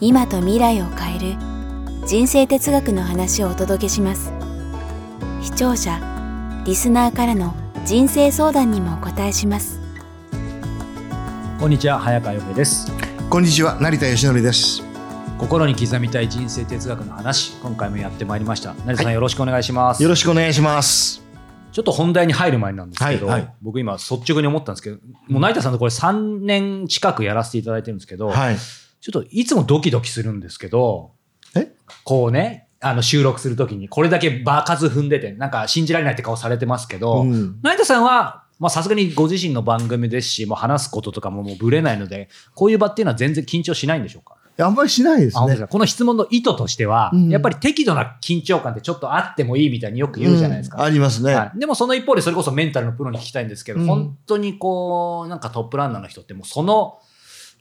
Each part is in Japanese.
今と未来を変える人生哲学の話をお届けします。視聴者リスナーからの人生相談にもお答えします。こんにちは早川洋平です。こんにちは成田義則です。心に刻みたい人生哲学の話今回もやってまいりました。成田さん、よろしくお願いします。よろしくお願いします。ちょっと本題に入る前なんですけど、はいはい。僕今率直に思ったんですけどもう成田さんとこれ3年近くやらせていただいてるんですけど、はいちょっといつもドキドキするんですけどえ？こうねあの収録するときにこれだけ場数踏んでてなんか信じられないって顔されてますけど、うん。成田さんはまあさすがにご自身の番組ですしもう話すこととかももうぶれないのでこういう場っていうのは全然緊張しないんでしょうか？あんまりしないですね。この質問の意図としては、うん。やっぱり適度な緊張感ってちょっとあってもいいみたいによく言うじゃないですか。うんありますね、はい、でもその一方でそれこそメンタルのプロに聞きたいんですけど、うん。本当にこうなんかトップランナーの人ってもうその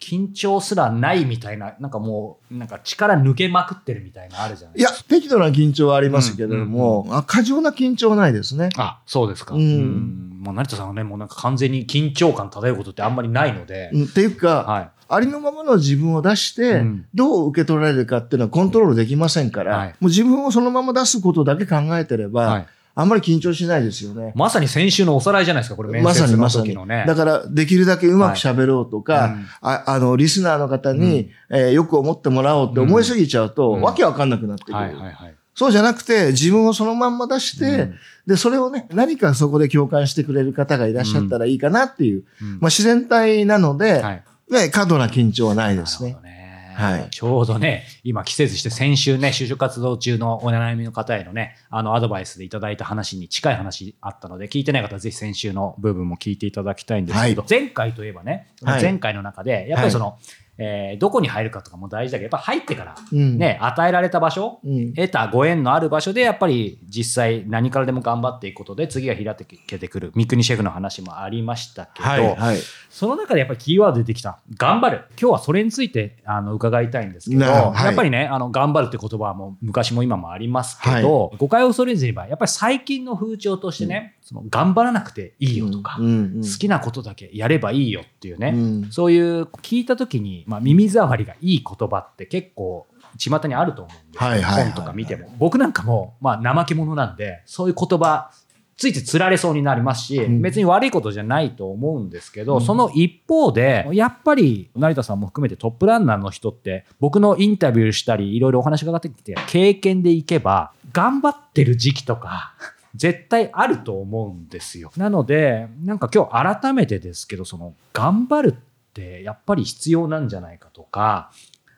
緊張すらないみたいななんかもうなんか力抜けまくってるみたいなのあるじゃないいや適度な緊張はありますけれども、あ過剰な緊張はないですね。あそうですか。ううん。んまあ、成田さんはねもうなんか完全に緊張感漂うことってあんまりないので、うんっていうか、はい。ありのままの自分を出して、うん。どう受け取られるかっていうのはコントロールできませんから、はい。もう自分をそのまま出すことだけ考えてれば、はい、あんまり緊張しないですよね。まさに先週のおさらいじゃないですかこれ面まさにまさに。だから、できるだけうまく喋ろうとか、はい。うんああの、リスナーの方に、えーよく思ってもらおうって思いすぎちゃうと、うん。わけわかんなくなってくる。はいはいはい。そうじゃなくて、自分をそのまんま出して、うん。で、それをね、何かそこで共感してくれる方がいらっしゃったらいいかなっていう、うん。まあ自然体なので、はい。ね、過度な緊張はないですね。なるほ。どねはい。ちょうどね、今季節して先週ね、就職活動中のお悩みの方へのね、あのアドバイスでいただいた話に近い話あったので、聞いてない方はぜひ先週の部分も聞いていただきたいんですけど、は前回といえばね、はい。前回の中で、やっぱりその、えーどこに入るかとかも大事だけど、やっぱ入ってからうん。ね、与えられた場所、うん。得たご縁のある場所でやっぱり実際何からでも頑張っていくことで次が開けてくる三国シェフの話もありましたけど、はい、はい。その中でやっぱりキーワード出てきた、頑張る。今日はそれについてあの伺いたいんですけど、なはいやっぱりね、あの頑張るって言葉はもう昔も今もありますけど、誤解を恐れずにば、やっぱり最近の風潮としてね、その頑張らなくていいよとか、うんうん好きなことだけやればいいよっていうね、うんそういう聞いた時に、まあ、耳障りがいい言葉って結構巷にあると思うんですよ、はいはいはいはい本とか見ても。僕なんかも、まあ、怠け者なんで、そういう言葉、ついついつられそうになりますし、うん別に悪いことじゃないと思うんですけど、うんその一方で、やっぱり成田さんも含めてトップランナーの人って、僕のインタビューしたり、いろいろお話伺ってきて、経験でいけば、頑張ってる時期とか、絶対あると思うんですよ。なので、なんか今日改めてですけど、その、頑張るってやっぱり必要なんじゃないかとか、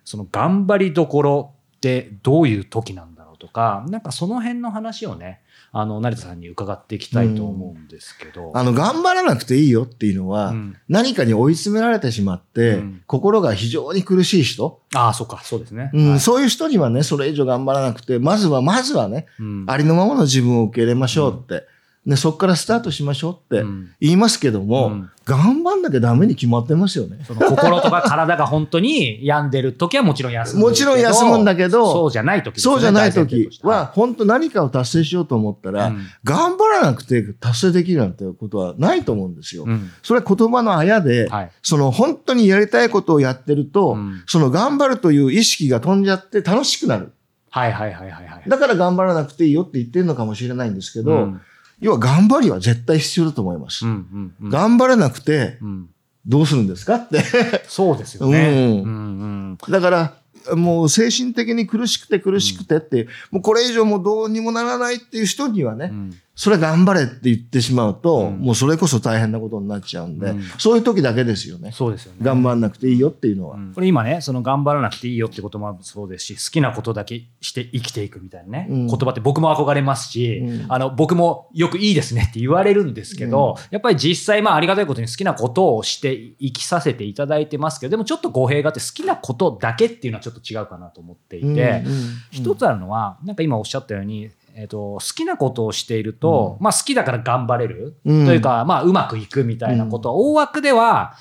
その頑張りどころってどういう時なんだろうとか、なんかその辺の話をね、あの、成田さんに伺っていきたいと思うんですけど。あの、頑張らなくていいよっていうのは、うん。何かに追い詰められてしまって、うん。心が非常に苦しい人、ああ、そうか、そうですね。うんはい。そういう人にはね、それ以上頑張らなくて、まずは、まずはね、うん。ありのままの自分を受け入れましょうって、ね、そこからスタートしましょうってうん。言いますけども、うん。頑張んなきゃダメに決まってますよね。その心とか体が本当に病んでる時はもちろん休むもちろん休むんだけどそうじゃない時ねそうじゃない時は、本当何かを達成しようと思ったら、うん。頑張らなくて達成できるなんてことはないと思うんですよ。うん。それは言葉のあやで、はい。その本当にやりたいことをやってると、うん。その頑張るという意識が飛んじゃって楽しくなる。はいはいはいはいはい。だから頑張らなくていいよって言ってるのかもしれないんですけど、うん要は頑張りは絶対必要だと思います。うんうんうん頑張らなくてうんどうするんですかって。そうですよね。うんうんだから、もう精神的に苦しくて苦しくてって、もうこれ以上もうどうにもならないっていう人にはね、うんそれ頑張れって言ってしまうと、うん。もうそれこそ大変なことになっちゃうんで、うん。そういう時だけですよね。そうですよね。頑張んなくていいよっていうのは。うん。これ今ね、その頑張らなくていいよってこともそうですし、好きなことだけして生きていくみたいなね、うん。言葉って僕も憧れますし、うん。あの、僕もよくいいですねって言われるんですけど、やっぱり実際まあありがたいことに好きなことをして生きさせていただいてますけど、でもちょっと語弊があって好きなことだけっていうのはちょっと違うかなと思っていて、一つあるのは、なんか今おっしゃったように、えっと好きなことをしていると、まあ好きだから頑張れる、うん。というか、まあうまくいくみたいなことは、大枠では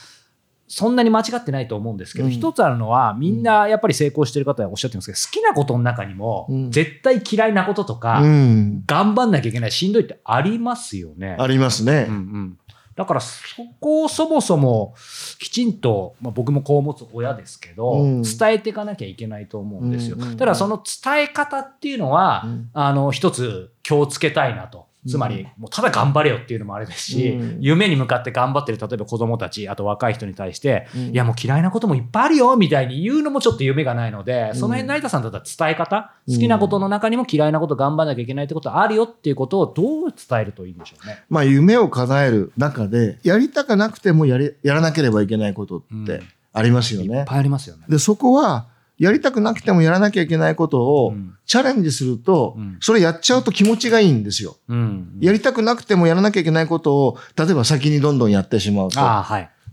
そんなに間違ってないと思うんですけど、うん。一つあるのは、みんなやっぱり成功してる方はおっしゃってますけど、好きなことの中にも、うん。絶対嫌いなこととか、うん。頑張んなきゃいけない、しんどいってありますよね。ありますね。うんうんだからそこをそもそもきちんと、まあ、僕も子を持つ親ですけど、うん伝えていかなきゃいけないと思うんですよ。うんうんうんただその伝え方っていうのは、うんあの一つ気をつけたいなと。つまり、もうただ頑張れよっていうのもあれですし、うん夢に向かって頑張ってる、例えば子供たち、あと若い人に対して、うんいやもう嫌いなこともいっぱいあるよみたいに言うのもちょっと夢がないので、うんその辺成田さんだったら伝え方、うん好きなことの中にも嫌いなこと頑張らなきゃいけないってことあるよっていうことをどう伝えるといいんでしょうね。まあ夢を叶える中で、やりたかなくてもやり、やらなければいけないことうんってありますよいっね。ぱいありますよね。で、そこは、やりたくなくてもやらなきゃいけないことをうん。チャレンジするとうん、それやっちゃうと気持ちがいいんですよ。うん。やりたくなくてもやらなきゃいけないことを、例えば先にどんどんやってしまうと。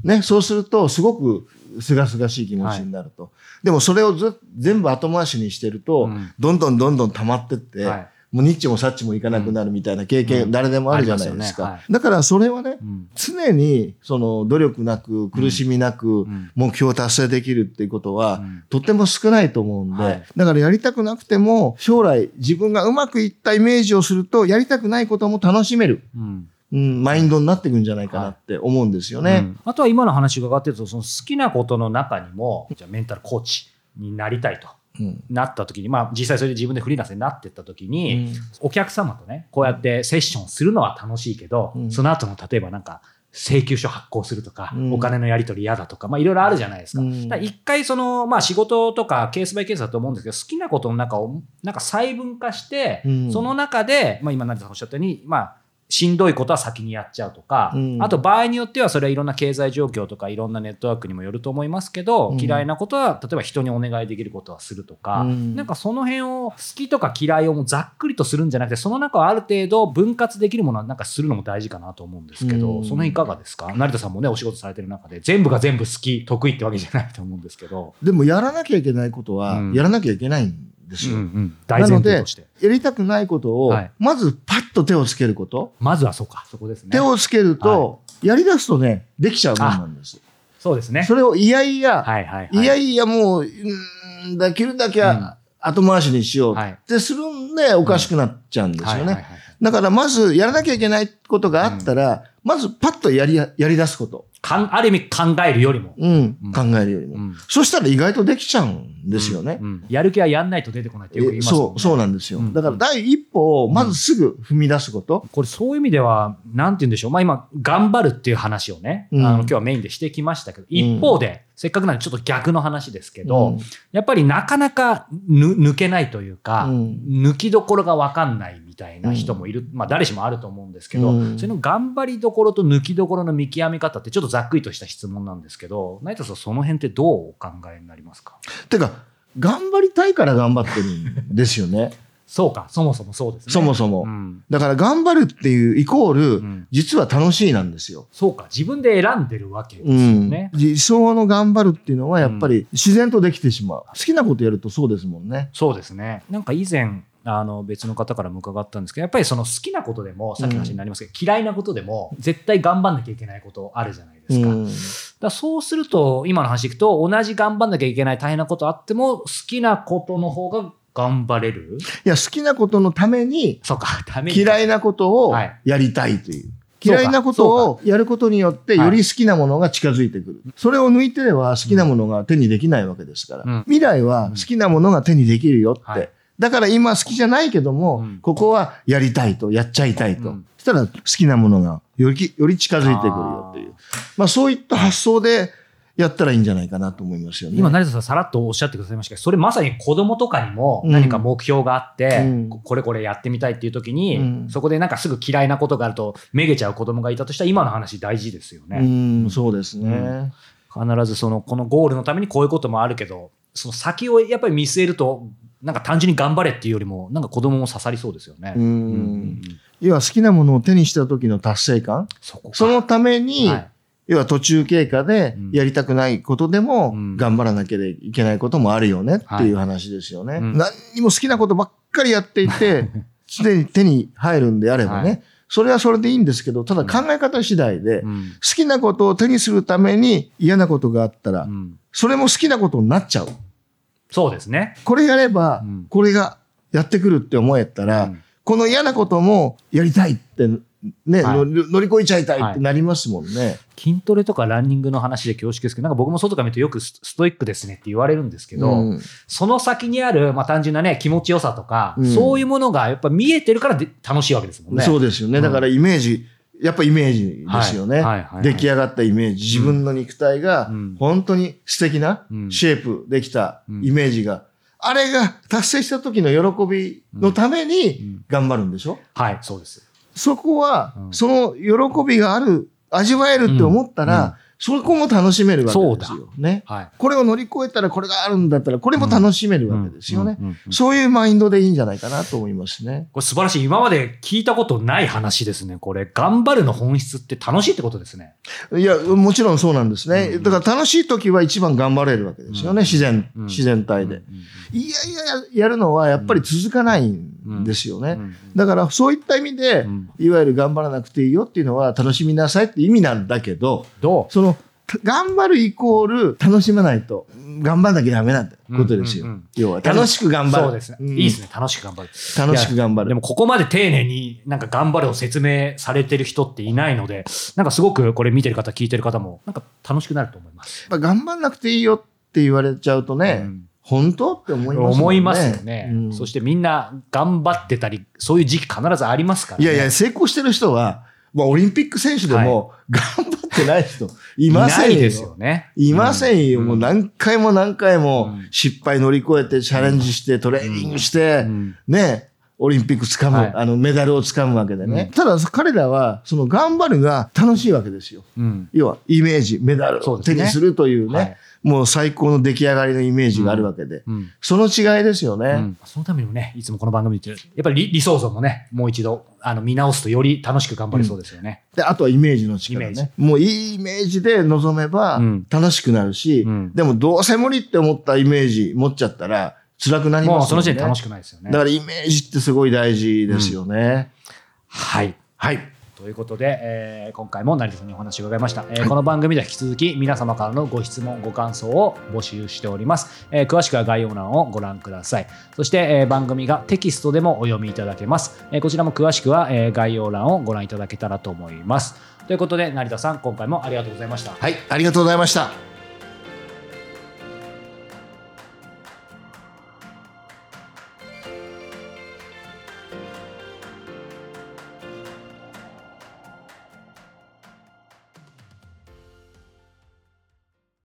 ね、そうすると、すごくすがすがしい気持ちになると。でもそれをず全部後回しにしてると、うん。どんどんどんどん溜まってって、はいもうニッチもサッチもいかなくなるみたいな経験、うん。誰でもあるじゃないですか。だからそれはね、うん。常にその努力なく苦しみなくん。目標を達成できるっていうことは、うん。とっても少ないと思うんで、はい。だからやりたくなくても将来自分がうまくいったイメージをするとやりたくないことも楽しめる、うん。うん、マインドになっていくんじゃないかなって思うんですよね。うん。あとは今の話が伺ってると、その好きなことの中にも、じゃあメンタルコーチになりたいと。うんなった時に、まあ実際それで自分でフリーランスになっていった時に、うん。お客様とね、こうやってセッションするのは楽しいけど、うん。その後の例えばなんか、請求書発行するとか、うん。お金のやり取り嫌だとか、まあいろいろあるじゃないですか。うん。だから一回その、まあ仕事とかケースバイケースだと思うんですけど、好きなことの中をなんか細分化して、うん。その中で、まあ今成田さんおっしゃったように、まあしんどいことは先にやっちゃうとか、うん。あと場合によってはそれはいろんな経済状況とかいろんなネットワークにもよると思いますけど、うん。嫌いなことは例えば人にお願いできることはするとか、うん。なんかその辺を好きとか嫌いをもうざっくりとするんじゃなくてその中をある程度分割できるものはなんかするのも大事かなと思うんですけど、うん。その辺いかがですか？成田さんもねお仕事されてる中で全部が全部好き得意ってわけじゃないと思うんですけど、でもやらなきゃいけないことはうん。やらなきゃいけないんですよ。大前提として。やりたくないことをはい、まずパッと手をつけること。まずはそうか。そこですね。手をつけると、やり出すとね、できちゃうもんなんです。そうですね。それをいやいや、はいはいい。やいやもう、うーんできるだけうん。後回しにしようはい。ってするんで、おかしくなっちゃうんですよね。だからまずやらなきゃいけないことがあったら、まずパッとやりや、やり出すこと。かんある意味考えるよりも、うん。うん。考えるよりも。うん。そしたら意外とできちゃうんですよね。うん。うん。やる気はやんないと出てこないってよく言いますね。そう、そうなんですよ。うん。だから第一歩をまずすぐ踏み出すこと。これそういう意味では、なんて言うんでしょう。まあ今、頑張るっていう話をね、うん。あの今日はメインでしてきましたけど、一方で、せっかくなんでちょっと逆の話ですけど、うん。やっぱりなかなかぬ抜けないというか、うん。抜きどころがわかんないみたいな人もいる、まあ誰しもあると思うんですけど、うん。それの頑張りどころと抜きどころの見極め方ってちょっとざっくりとした質問なんですけど、成田さんその辺ってどうお考えになりますか？てか、頑張りたいから頑張ってるんですよね。そうか、そもそもそうですね。そもそもうんだから頑張るっていうイコール、ん実は楽しいなんですよ。そうか、自分で選んでるわけですようんね。理想の頑張るっていうのはやっぱり自然とできてしまう。好きなことやるとそうですもんね。そうですね。なんか以前、あの別の方からも伺ったんですけど、やっぱりその好きなことでも、さっきの話になりますけど、嫌いなことでも、絶対頑張んなきゃいけないことあるじゃないですか。うんだそうすると、今の話いくと、同じ頑張んなきゃいけない大変なことあっても、好きなことの方が頑張れる？いや、好きなことのためにそうか、ために。嫌いなことをはいやりたいという。嫌いなことをやることによってはいより好きなものが近づいてくる。それを抜いてれば好きなものが手にできないわけですから。うん未来は好きなものが手にできるよって。はいだから今好きじゃないけども、うんここはやりたいと、やっちゃいたいと。うんそしたら好きなものがよりより近づいてくるよっていう。まあそういった発想でやったらいいんじゃないかなと思いますよね。今、成田さんさらっとおっしゃってくださいましたけど、それまさに子供とかにも何か目標があって、うんこれこれやってみたいっていう時に、うんそこでなんかすぐ嫌いなことがあると、めげちゃう子供がいたとしたら、今の話大事ですよね。うん、そうですね。うん必ずその、このゴールのためにこういうこともあるけど、その先をやっぱり見据えると、なんか単純に頑張れっていうよりも、なんか子供も刺さりそうですよね。うん。うん要は好きなものを手にした時の達成感。そそのために、はい。要は途中経過でうん。やりたくないことでもうん。頑張らなきゃいけないこともあるよねっていう話ですよね。うん。何にも好きなことばっかりやっていて、常に手に入るんであればね、はい。それはそれでいいんですけど、ただ考え方次第で、好うん。きなことを手にするために嫌なことがあったらう、ん。それも好きなことになっちゃう。そうですね。これやればうん、これがやってくるって思えたら、うんこの嫌なこともやりたいって、ね、はい乗り越えちゃいたいってなりますもんね。筋トレとかランニングの話で恐縮ですけど、なんか僕も外から見るとよくスストイックですねって言われるんですけど、うんその先にある、まあ、単純なね、気持ちよさとか、うんそういうものがやっぱ見えてるからで楽しいわけですもんね。そうですよね。うんだからイメージ、やっぱイメージですよね。出来上がったイメージ、自分の肉体がうん。本当に素敵なうん。シェイプできたイメージが、あれが達成した時の喜びのために頑張るんでしょ、はい、そうです。そこはう、ん。その喜びがある、味わえるって思ったら、うんそこも楽しめるわけですよ。ね。はい。これを乗り越えたらこれがあるんだったら、これも楽しめるわけですよね。うんうんうんうんそういうマインドでいいんじゃないかなと思いますね。これ素晴らしい。今まで聞いたことない話ですね。これ、頑張るの本質って楽しいってことですね。いや、もちろんそうなんですね。うんだから楽しい時は一番頑張れるわけですよね、うん自然、うん自然体で。うんいやいや、やるのはやっぱり続かないんですよね。うんうんだからそういった意味で、うんいわゆる頑張らなくていいよっていうのは楽しみなさいって意味なんだけど、どう？その、た頑張るイコール楽しまないと、頑張んなきゃダメなんてことですよ。うんうんうん要は楽しく頑張る。そうですね。んいいですね。楽しく頑張る。楽しく頑張る。でもここまで丁寧になんか頑張るを説明されてる人っていないので、なんかすごくこれ見てる方、聞いてる方も、なんか楽しくなると思います。頑張んなくていいよって言われちゃうとね、うん本当？って思いますもんね。思いますよね、うん。そしてみんな頑張ってたり、そういう時期必ずありますから、ね。いやいや、成功してる人は、まあ、オリンピック選手でも、頑張ってない人、いませんよ。いですよね。いませんよ。うもう何回も何回もうん。失敗乗り越えて、チャレンジして、トレーニングして、うん。ね、オリンピック掴む、はい。あの、メダルを掴むわけでね。うん。ただ、彼らは、その頑張るが楽しいわけですよ。うん。要は、イメージ、メダルを手にするというね、はいもう最高の出来上がりのイメージがあるわけで。うんその違いですよね。うんそのためにもね、いつもこの番組でやっぱり理理想像もね、もう一度あの見直すとより楽しく頑張れそうですよね。で、あとはイメージの力ね。もういいイメージで臨めばうん楽しくなるし、うんでもどうせ無理って思ったイメージ持っちゃったら辛くなりますよね。その時点で楽しくないですよねだ。からイメージってすごい大事ですよね。はい。はい。ということで、えー今回も成田さんにお話を伺いました、えーこの番組では引き続き皆様からのご質問ご感想を募集しております、えー詳しくは概要欄をご覧ください。そして、えー番組がテキストでもお読みいただけます、えーこちらも詳しくは、えー概要欄をご覧いただけたらと思います。ということで成田さん今回もありがとうございました。はい。ありがとうございました。